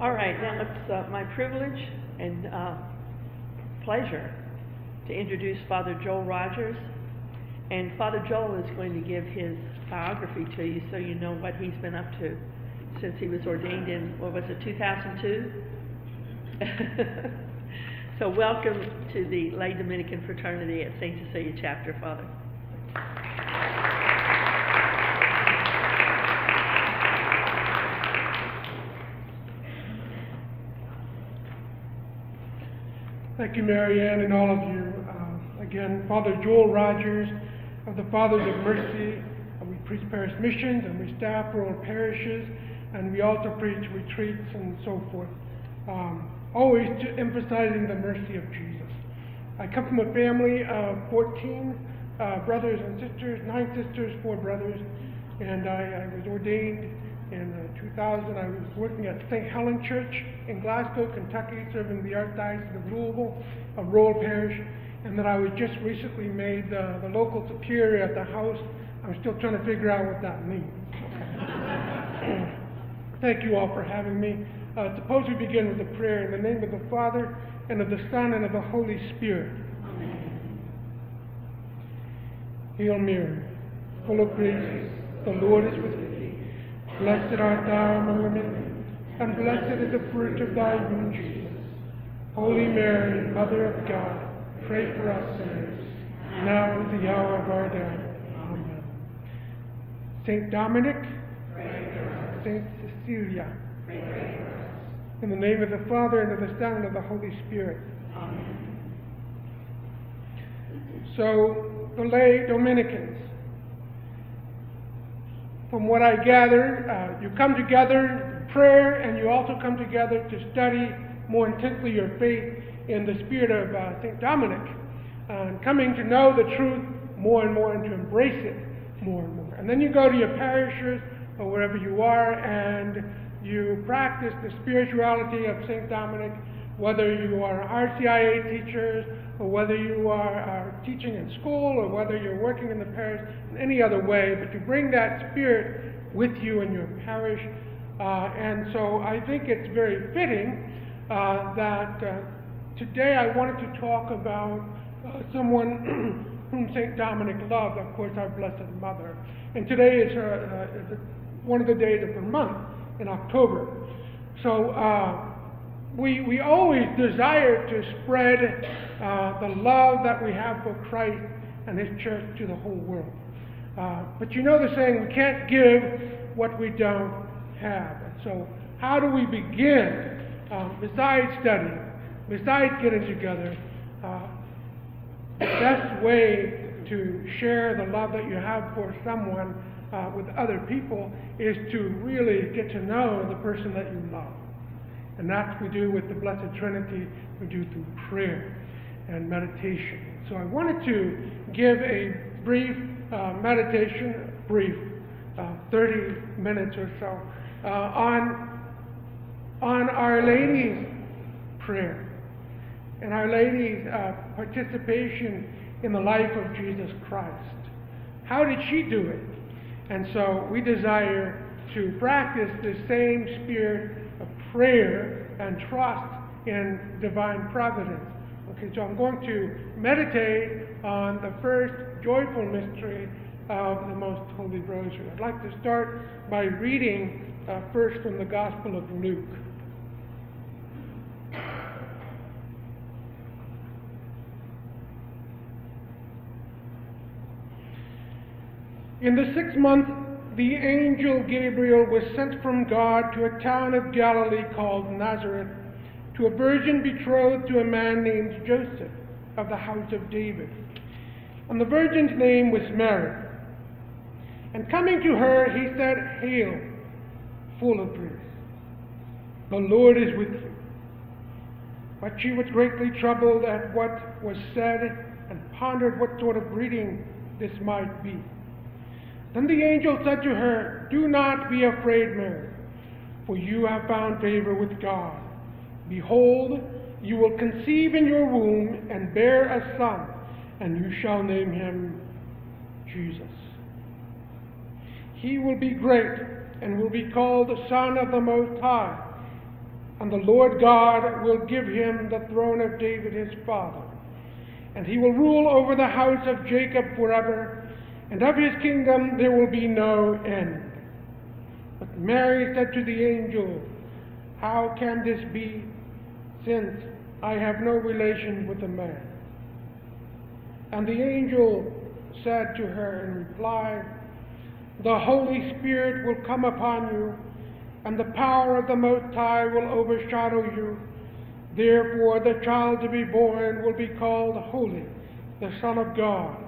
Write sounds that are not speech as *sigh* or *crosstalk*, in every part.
All right, now it's uh, my privilege and uh, pleasure to introduce Father Joel Rogers. And Father Joel is going to give his biography to you so you know what he's been up to since he was ordained in, what was it, 2002? *laughs* so welcome to the Lay Dominican Fraternity at St. Cecilia Chapter, Father. Thank you, Marianne, and all of you. Uh, again, Father Joel Rogers of the Fathers of Mercy. Uh, we preach parish missions and we staff rural parishes, and we also preach retreats and so forth. Um, always emphasizing the mercy of Jesus. I come from a family of 14 uh, brothers and sisters, nine sisters, four brothers, and I, I was ordained in uh, 2000, I was working at St. Helen Church in Glasgow, Kentucky, serving the Archdiocese of Louisville, a rural parish, and then I was just recently made uh, the local superior at the house. I'm still trying to figure out what that means. *clears throat* Thank you all for having me. Uh, suppose we begin with a prayer in the name of the Father, and of the Son, and of the Holy Spirit. Amen. Hail Mary, full of grace, the Lord is with you. Blessed art thou among women, and blessed is the fruit of thy womb, Jesus. Holy Mary, Mother of God, pray for us sinners, now and at the hour of our death. Amen. Saint Dominic, Saint Cecilia, in the name of the Father, and of the Son, and of the Holy Spirit. Amen. So, the lay Dominicans, from what I gathered, uh, you come together in prayer and you also come together to study more intensely your faith in the spirit of uh, St. Dominic, and coming to know the truth more and more and to embrace it more and more. And then you go to your parishes or wherever you are and you practice the spirituality of St. Dominic, whether you are RCIA teachers or whether you are, are teaching in school or whether you're working in the parish in any other way, but you bring that spirit with you in your parish. Uh, and so I think it's very fitting uh, that uh, today I wanted to talk about uh, someone *clears throat* whom St. Dominic loved, of course, our Blessed Mother. And today is, her, uh, is one of the days of her month in October. So uh, we, we always desire to spread uh, the love that we have for Christ and His church to the whole world. Uh, but you know the saying, we can't give what we don't have. And so, how do we begin? Um, besides studying, besides getting together, uh, the best way to share the love that you have for someone uh, with other people is to really get to know the person that you love. And what we do with the Blessed Trinity. We do through prayer and meditation. So I wanted to give a brief uh, meditation, brief, uh, 30 minutes or so, uh, on, on Our Lady's prayer and Our Lady's uh, participation in the life of Jesus Christ. How did she do it? And so we desire to practice the same spirit prayer and trust in divine providence. Okay, so I'm going to meditate on the first joyful mystery of the Most Holy Rosary. I'd like to start by reading uh, first from the Gospel of Luke. In the sixth month, the angel Gabriel was sent from God to a town of Galilee called Nazareth to a virgin betrothed to a man named Joseph of the house of David. And the virgin's name was Mary. And coming to her, he said, Hail, full of grace. The Lord is with you. But she was greatly troubled at what was said and pondered what sort of greeting this might be. Then the angel said to her, Do not be afraid, Mary, for you have found favor with God. Behold, you will conceive in your womb and bear a son, and you shall name him Jesus. He will be great and will be called the Son of the Most High. And the Lord God will give him the throne of David his father. And he will rule over the house of Jacob forever, and of his kingdom there will be no end. But Mary said to the angel, How can this be, since I have no relation with a man? And the angel said to her in reply, The Holy Spirit will come upon you, and the power of the Most High will overshadow you. Therefore, the child to be born will be called Holy, the Son of God.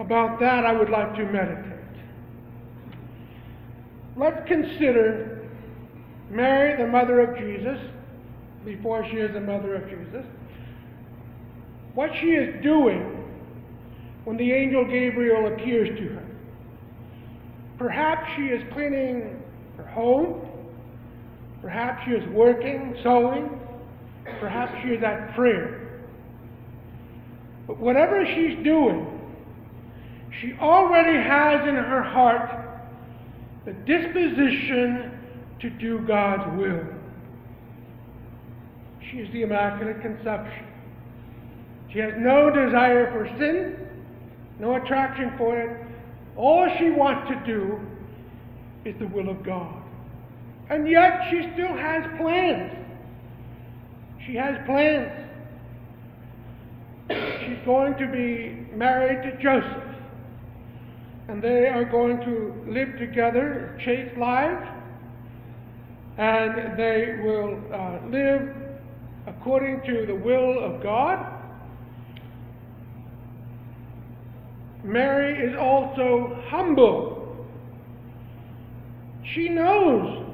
About that, I would like to meditate. Let's consider Mary, the mother of Jesus, before she is the mother of Jesus, what she is doing when the angel Gabriel appears to her. Perhaps she is cleaning her home. Perhaps she is working, sewing. Perhaps she is at prayer. But whatever she's doing, she already has in her heart the disposition to do God's will. She is the Immaculate Conception. She has no desire for sin, no attraction for it. All she wants to do is the will of God. And yet she still has plans. She has plans. She's going to be married to Joseph. And they are going to live together, chaste lives. And they will uh, live according to the will of God. Mary is also humble. She knows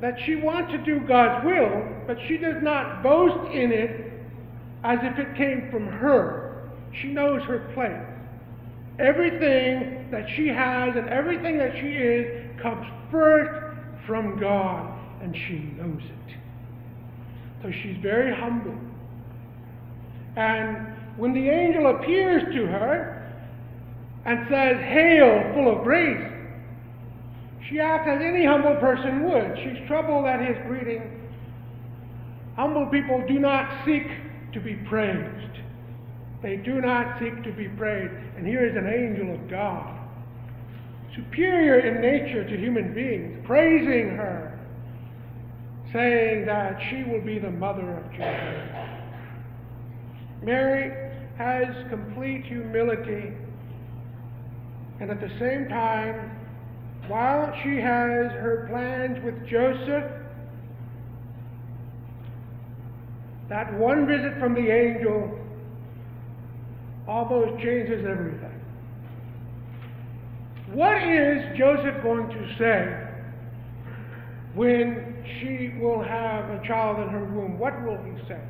that she wants to do God's will, but she does not boast in it as if it came from her. She knows her place. Everything that she has and everything that she is comes first from God, and she knows it. So she's very humble. And when the angel appears to her, and says, Hail, full of grace. She acts as any humble person would. She's troubled at his greeting. Humble people do not seek to be praised. They do not seek to be praised. And here is an angel of God, superior in nature to human beings, praising her, saying that she will be the mother of Jesus. Mary has complete humility and at the same time, while she has her plans with Joseph, that one visit from the angel almost changes everything. What is Joseph going to say when she will have a child in her womb? What will he say?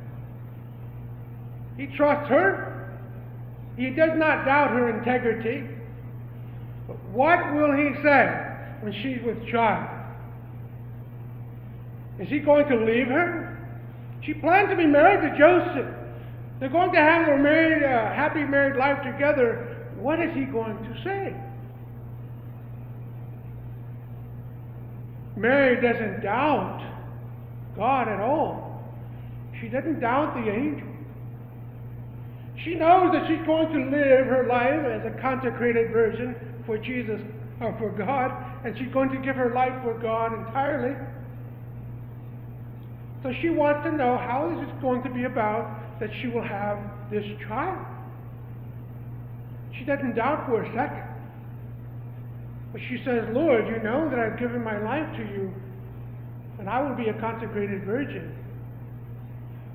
He trusts her. He does not doubt her integrity. But what will he say when she's with child? Is he going to leave her? She planned to be married to Joseph. They're going to have their married, uh, happy married life together. What is he going to say? Mary doesn't doubt God at all. She doesn't doubt the angel. She knows that she's going to live her life as a consecrated virgin for Jesus or for God, and she's going to give her life for God entirely. So she wants to know how is it going to be about that she will have this child. She doesn't doubt for a second. But she says, Lord, you know that I've given my life to you, and I will be a consecrated virgin.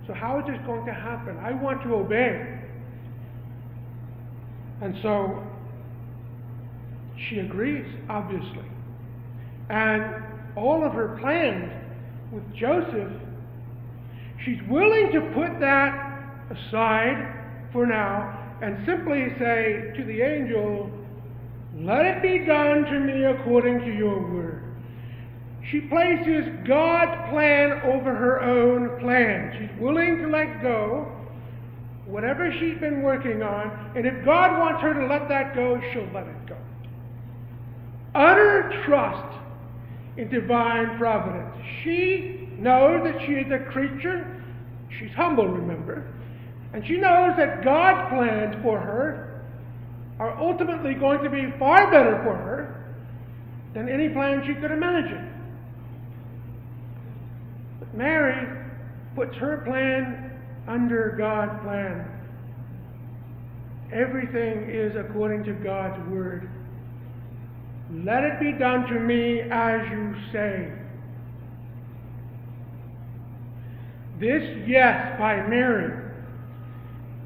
So how is this going to happen? I want to obey. And so she agrees, obviously. And all of her plans with Joseph, she's willing to put that aside for now and simply say to the angel, Let it be done to me according to your word. She places God's plan over her own plan. She's willing to let go whatever she's been working on, and if God wants her to let that go, she'll let it go. Utter trust in divine providence. She knows that she is a creature. She's humble, remember. And she knows that God's plans for her are ultimately going to be far better for her than any plan she could imagine. But Mary puts her plan under God's plan. Everything is according to God's word. Let it be done to me as you say. This yes by Mary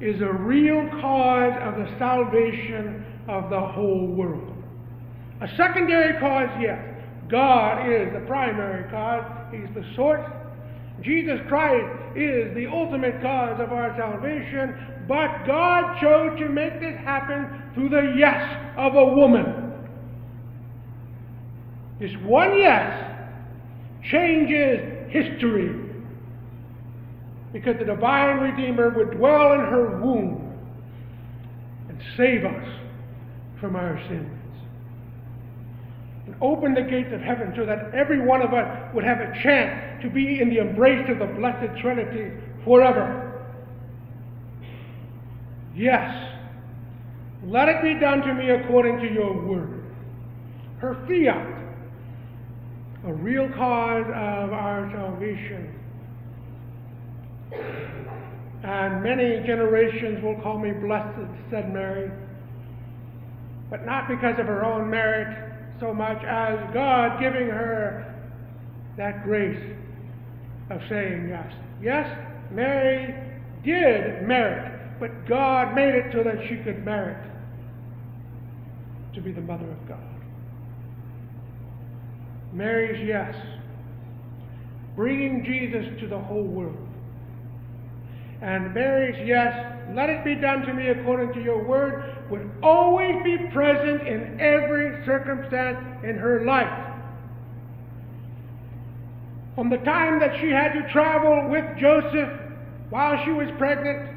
is a real cause of the salvation of the whole world. A secondary cause, yes. God is the primary cause, He's the source. Jesus Christ is the ultimate cause of our salvation, but God chose to make this happen through the yes of a woman. This one yes changes history because the divine Redeemer would dwell in her womb and save us from our sins. And open the gates of heaven so that every one of us would have a chance to be in the embrace of the Blessed Trinity forever. Yes, let it be done to me according to your word. Her fiat, a real cause of our salvation. And many generations will call me blessed, said Mary, but not because of her own merit so much as God giving her that grace of saying yes. Yes, Mary did merit, but God made it so that she could merit to be the mother of God. Mary's yes, bringing Jesus to the whole world. And Mary's yes, let it be done to me according to your word, would always be present in every circumstance in her life. From the time that she had to travel with Joseph while she was pregnant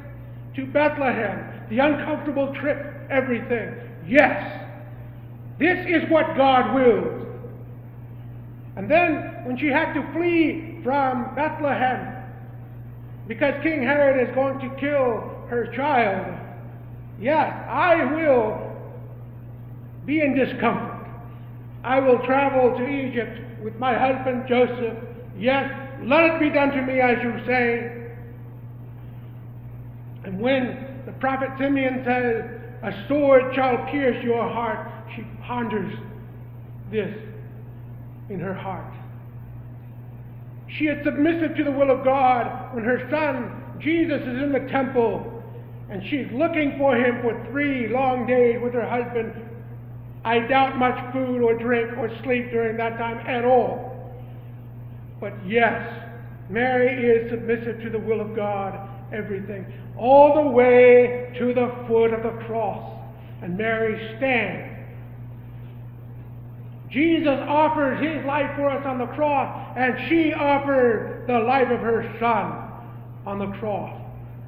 to Bethlehem, the uncomfortable trip, everything. Yes, this is what God wills. And then when she had to flee from Bethlehem because King Herod is going to kill her child, yes, I will be in discomfort. I will travel to Egypt with my husband Joseph. Yes, let it be done to me as you say. And when the prophet Simeon says, A sword shall pierce your heart, she ponders this in her heart. She is submissive to the will of God when her son Jesus is in the temple and she's looking for him for three long days with her husband. I doubt much food or drink or sleep during that time at all. But yes, Mary is submissive to the will of God, everything, all the way to the foot of the cross. And Mary stands. Jesus offers his life for us on the cross, and she offered the life of her son on the cross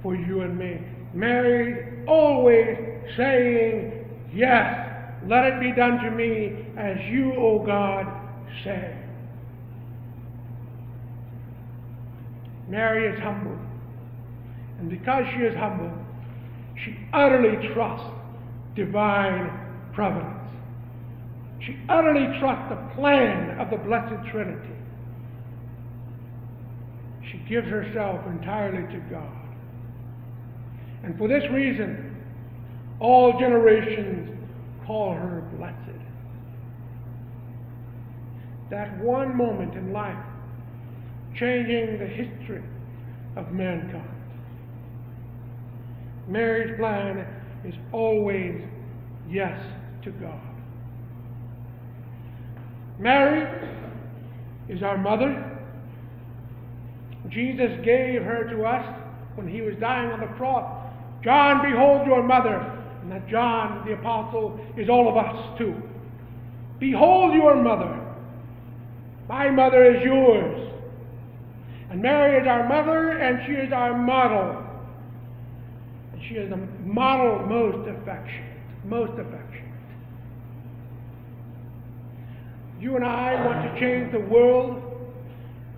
for you and me. Mary always saying, Yes, let it be done to me as you, O God, say. Mary is humble. And because she is humble, she utterly trusts divine providence. She utterly trusts the plan of the Blessed Trinity. She gives herself entirely to God. And for this reason, all generations call her blessed. That one moment in life, changing the history of mankind. Mary's plan is always yes to God. Mary is our mother Jesus gave her to us when he was dying on the cross. John, behold your mother. And that John, the apostle, is all of us too. Behold your mother. My mother is yours. And Mary is our mother, and she is our model. And she is the model most affectionate, most affectionate. You and I want to change the world.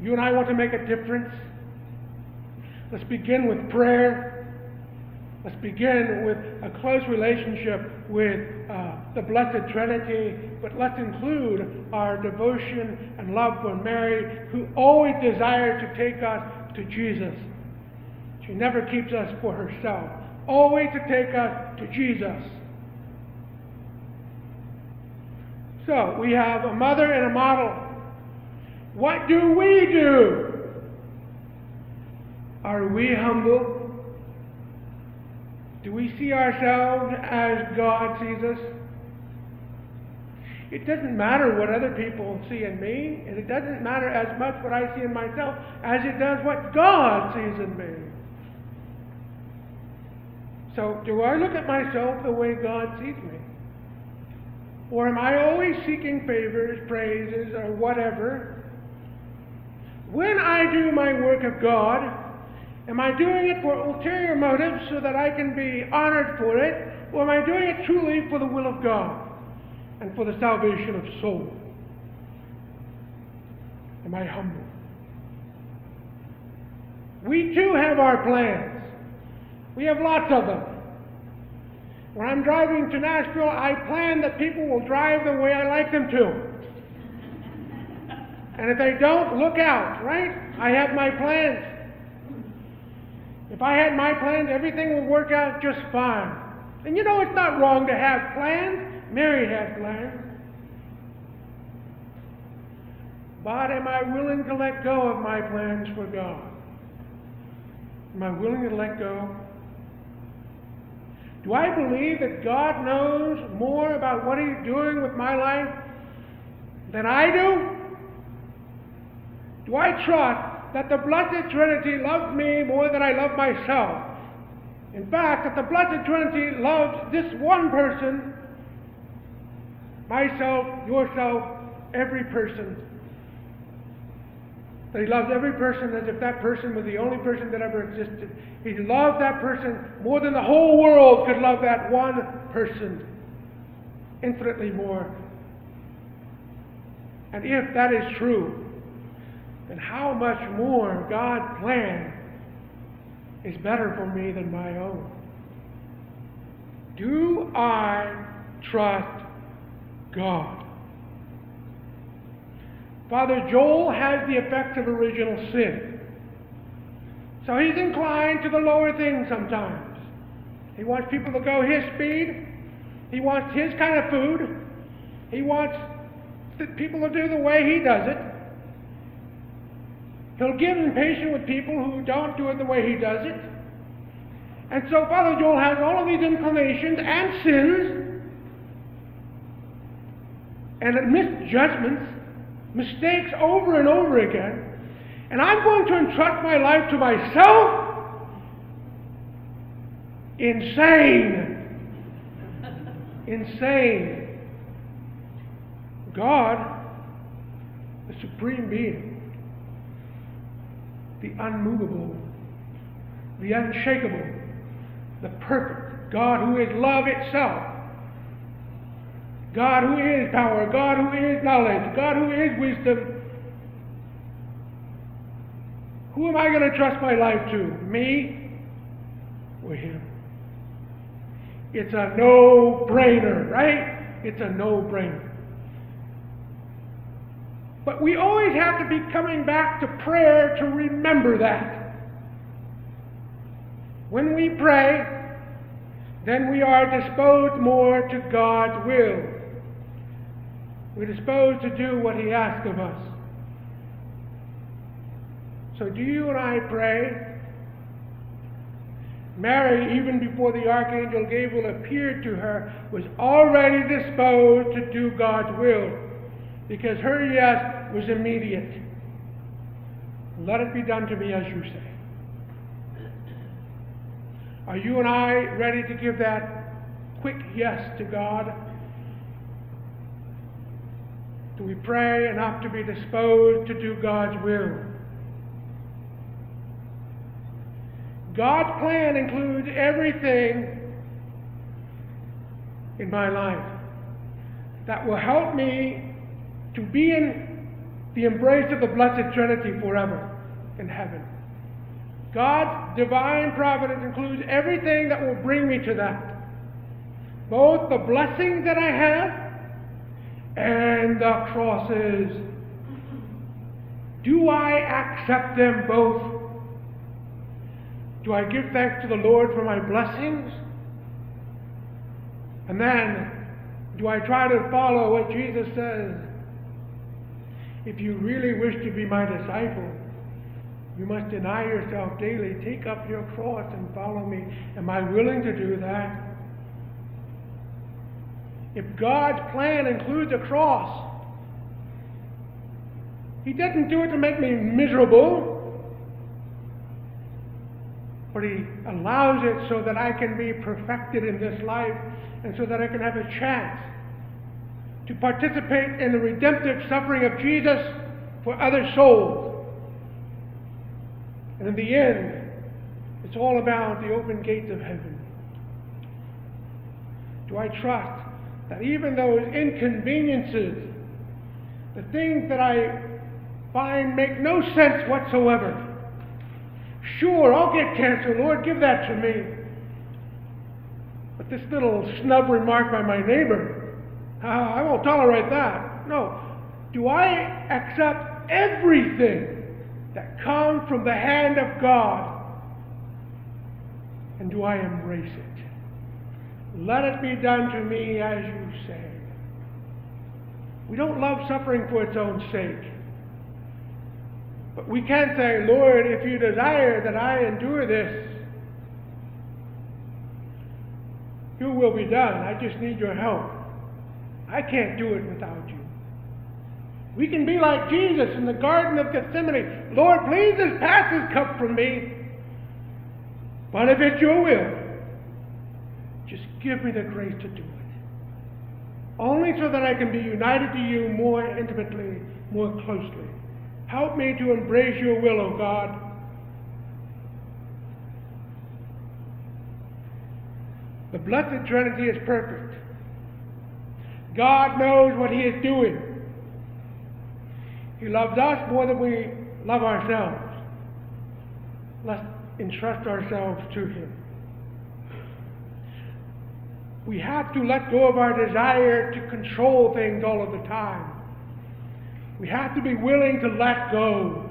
You and I want to make a difference. Let's begin with prayer. Let's begin with a close relationship with uh, the Blessed Trinity, but let's include our devotion and love for Mary, who always desired to take us to Jesus. She never keeps us for herself, always to take us to Jesus. So we have a mother and a model. What do we do? Are we humble? Do we see ourselves as God sees us? It doesn't matter what other people see in me, and it doesn't matter as much what I see in myself as it does what God sees in me. So, do I look at myself the way God sees me? Or am I always seeking favors, praises, or whatever? When I do my work of God, Am I doing it for ulterior motives so that I can be honored for it? Or am I doing it truly for the will of God and for the salvation of souls? Am I humble? We too have our plans. We have lots of them. When I'm driving to Nashville, I plan that people will drive the way I like them to. And if they don't, look out, right? I have my plans. If I had my plans, everything would work out just fine. And you know, it's not wrong to have plans. Mary had plans. But am I willing to let go of my plans for God? Am I willing to let go? Do I believe that God knows more about what He's doing with my life than I do? Do I trust that the Blessed Trinity loves me more than I love myself. In fact, that the Blessed Trinity loves this one person, myself, yourself, every person. That he loves every person as if that person was the only person that ever existed. He loves that person more than the whole world could love that one person. Infinitely more. And if that is true, then how much more God's plan is better for me than my own? Do I trust God? Father Joel has the effect of original sin. So he's inclined to the lower things sometimes. He wants people to go his speed. He wants his kind of food. He wants people to do the way he does it. He'll get impatient with people who don't do it the way he does it. And so Father Joel has all of these inclinations and sins and misjudgments, mistakes over and over again. And I'm going to entrust my life to myself? Insane. Insane. God, the supreme being, the unmovable, the unshakable, the perfect, God who is love itself, God who is power, God who is knowledge, God who is wisdom. Who am I going to trust my life to? Me or Him? It's a no brainer, right? It's a no brainer. But we always have to be coming back to prayer to remember that. When we pray, then we are disposed more to God's will. We're disposed to do what He asks of us. So, do you and I pray? Mary, even before the archangel Gabriel appeared to her, was already disposed to do God's will because her yes was immediate. Let it be done to me as you say. Are you and I ready to give that quick yes to God? Do we pray enough to be disposed to do God's will? God's plan includes everything in my life that will help me to be in the embrace of the Blessed Trinity forever in heaven. God's divine providence includes everything that will bring me to that. Both the blessings that I have and the crosses. Do I accept them both? Do I give thanks to the Lord for my blessings? And then, do I try to follow what Jesus says? If you really wish to be my disciple, you must deny yourself daily, take up your cross, and follow me. Am I willing to do that? If God's plan includes a cross, He doesn't do it to make me miserable, but He allows it so that I can be perfected in this life and so that I can have a chance to participate in the redemptive suffering of Jesus for other souls. And in the end, it's all about the open gates of heaven. Do I trust that even those inconveniences, the things that I find make no sense whatsoever, sure, I'll get cancer, Lord, give that to me. But this little snub remark by my neighbor, Ah, I won't tolerate that. No. Do I accept everything that comes from the hand of God? And do I embrace it? Let it be done to me as you say. We don't love suffering for its own sake. But we can say, Lord, if you desire that I endure this, your will be done. I just need your help. I can't do it without you. We can be like Jesus in the Garden of Gethsemane. Lord, please just pass this cup from me. But if it's your will, just give me the grace to do it. Only so that I can be united to you more intimately, more closely. Help me to embrace your will, O God. The Blessed Trinity is perfect. God knows what He is doing. He loves us more than we love ourselves. Let's entrust ourselves to Him. We have to let go of our desire to control things all of the time. We have to be willing to let go.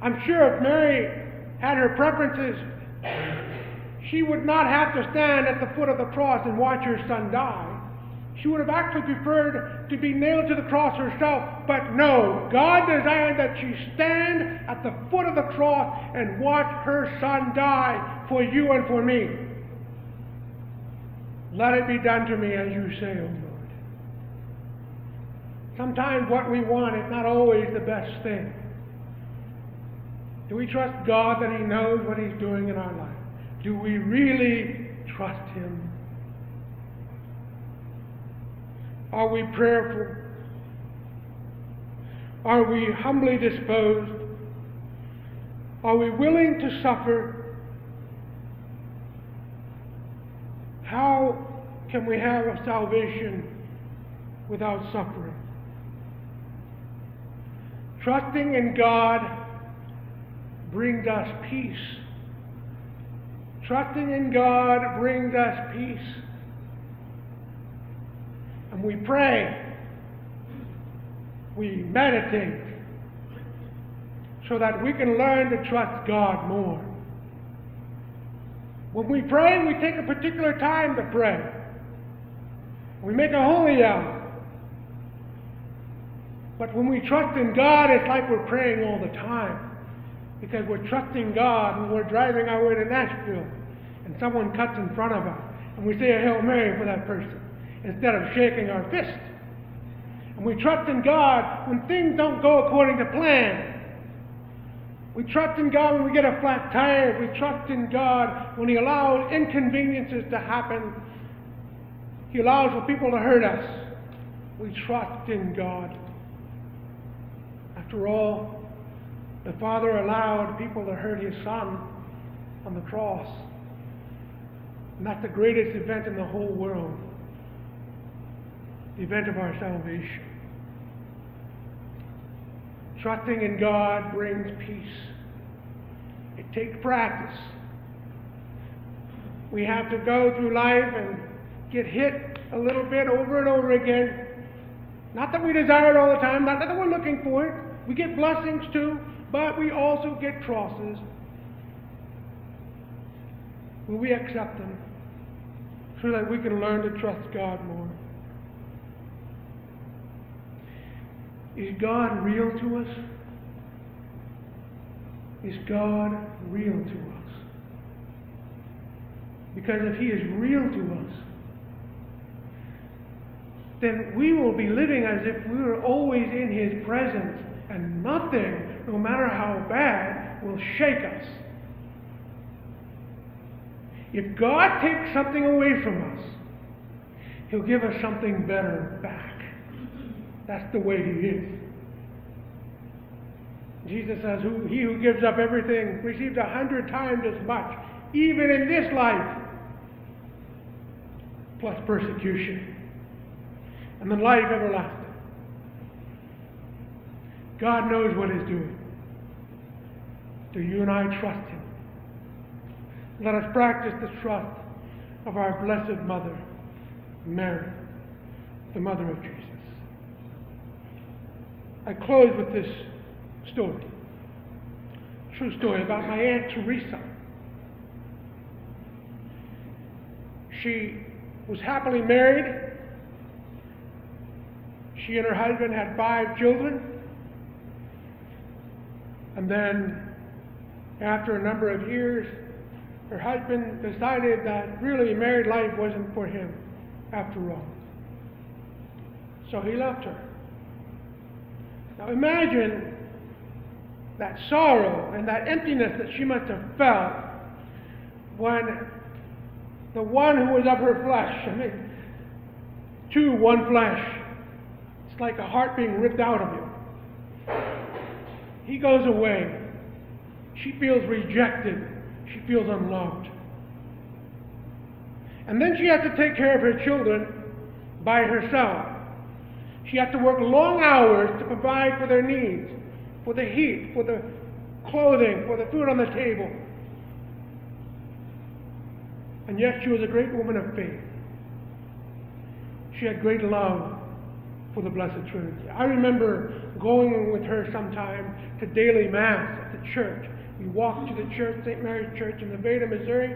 I'm sure if Mary had her preferences, she would not have to stand at the foot of the cross and watch her son die. She would have actually preferred to be nailed to the cross herself. But no, God desired that she stand at the foot of the cross and watch her son die for you and for me. Let it be done to me as you say, O Lord. Sometimes what we want is not always the best thing. Do we trust God that He knows what He's doing in our life? Do we really trust Him? Are we prayerful? Are we humbly disposed? Are we willing to suffer? How can we have a salvation without suffering? Trusting in God brings us peace. Trusting in God brings us peace. And we pray, we meditate, so that we can learn to trust God more. When we pray, we take a particular time to pray. We make a holy hour. But when we trust in God, it's like we're praying all the time. Because we're trusting God when we're driving our way to Nashville and someone cuts in front of us. And we say a Hail Mary for that person instead of shaking our fist. And we trust in God when things don't go according to plan. We trust in God when we get a flat tire. We trust in God when He allows inconveniences to happen. He allows for people to hurt us. We trust in God. After all, the Father allowed people to hurt His Son on the cross. That's the greatest event in the whole world the event of our salvation. Trusting in God brings peace. It takes practice. We have to go through life and get hit a little bit over and over again. Not that we desire it all the time, not that we're looking for it. We get blessings too, but we also get crosses. Will we accept them so that we can learn to trust God more? Is God real to us? Is God real to us? Because if He is real to us, then we will be living as if we were always in His presence, and nothing, no matter how bad, will shake us. If God takes something away from us, He'll give us something better back. That's the way He is. Jesus says, He who gives up everything receives a hundred times as much, even in this life, plus persecution, and then life everlasting. God knows what He's doing. Do you and I trust Him? Let us practice the trust of our Blessed Mother, Mary, the Mother of Jesus. I close with this story. True story about my Aunt Teresa. She was happily married. She and her husband had five children. And then, after a number of years, her husband decided that really married life wasn't for him after all. So he left her. Now imagine that sorrow and that emptiness that she must have felt when the one who was of her flesh, I mean, two, one flesh, it's like a heart being ripped out of you. He goes away. She feels rejected. She feels unloved. And then she has to take care of her children by herself. She has to work long hours to provide for their needs, for the heat, for the clothing, for the food on the table. And yet she was a great woman of faith. She had great love for the Blessed Trinity. I remember going with her sometime to daily Mass at the church. We walked to the church, St. Mary's Church in Nevada, Missouri,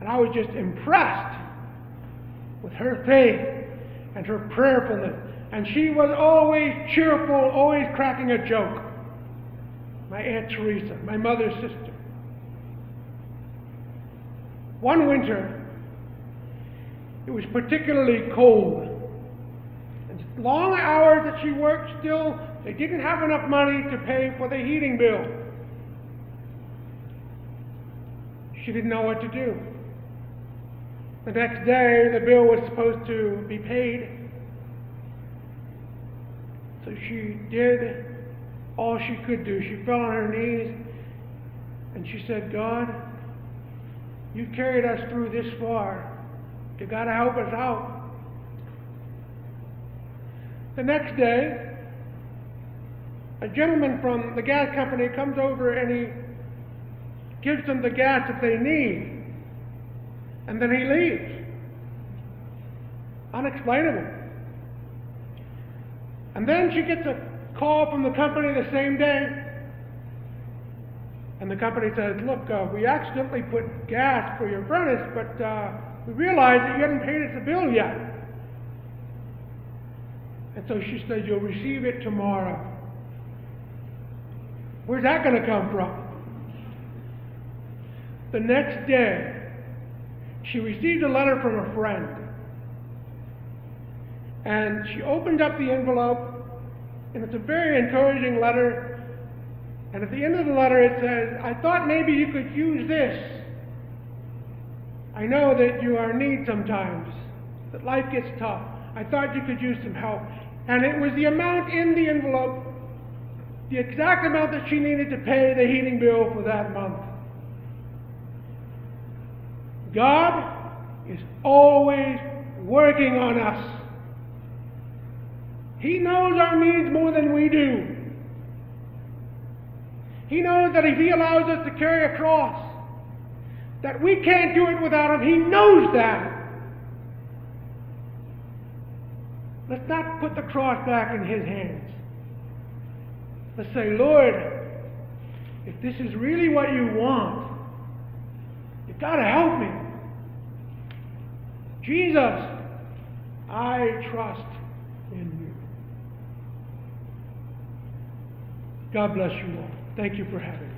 and I was just impressed with her faith and her prayerfulness. And she was always cheerful, always cracking a joke. My Aunt Teresa, my mother's sister. One winter, it was particularly cold. And long hours that she worked still, they didn't have enough money to pay for the heating bill. She didn't know what to do. The next day, the bill was supposed to be paid. So she did all she could do. She fell on her knees and she said, God, you carried us through this far. You got to help us out. The next day, a gentleman from the gas company comes over and he gives them the gas that they need. And then he leaves. Unexplainable. And then she gets a call from the company the same day. And the company says, Look, uh, we accidentally put gas for your furnace, but uh, we realized that you hadn't paid us the bill yet. And so she says, You'll receive it tomorrow. Where's that going to come from? The next day, she received a letter from a friend. And she opened up the envelope, and it's a very encouraging letter. And at the end of the letter it says, I thought maybe you could use this. I know that you are in need sometimes, that life gets tough. I thought you could use some help. And it was the amount in the envelope, the exact amount that she needed to pay the heating bill for that month. God is always working on us. He knows our needs more than we do. He knows that if He allows us to carry a cross, that we can't do it without Him. He knows that. Let's not put the cross back in His hands. Let's say, Lord, if this is really what you want, God help me. Jesus, I trust in you. God bless you all. Thank you for having me.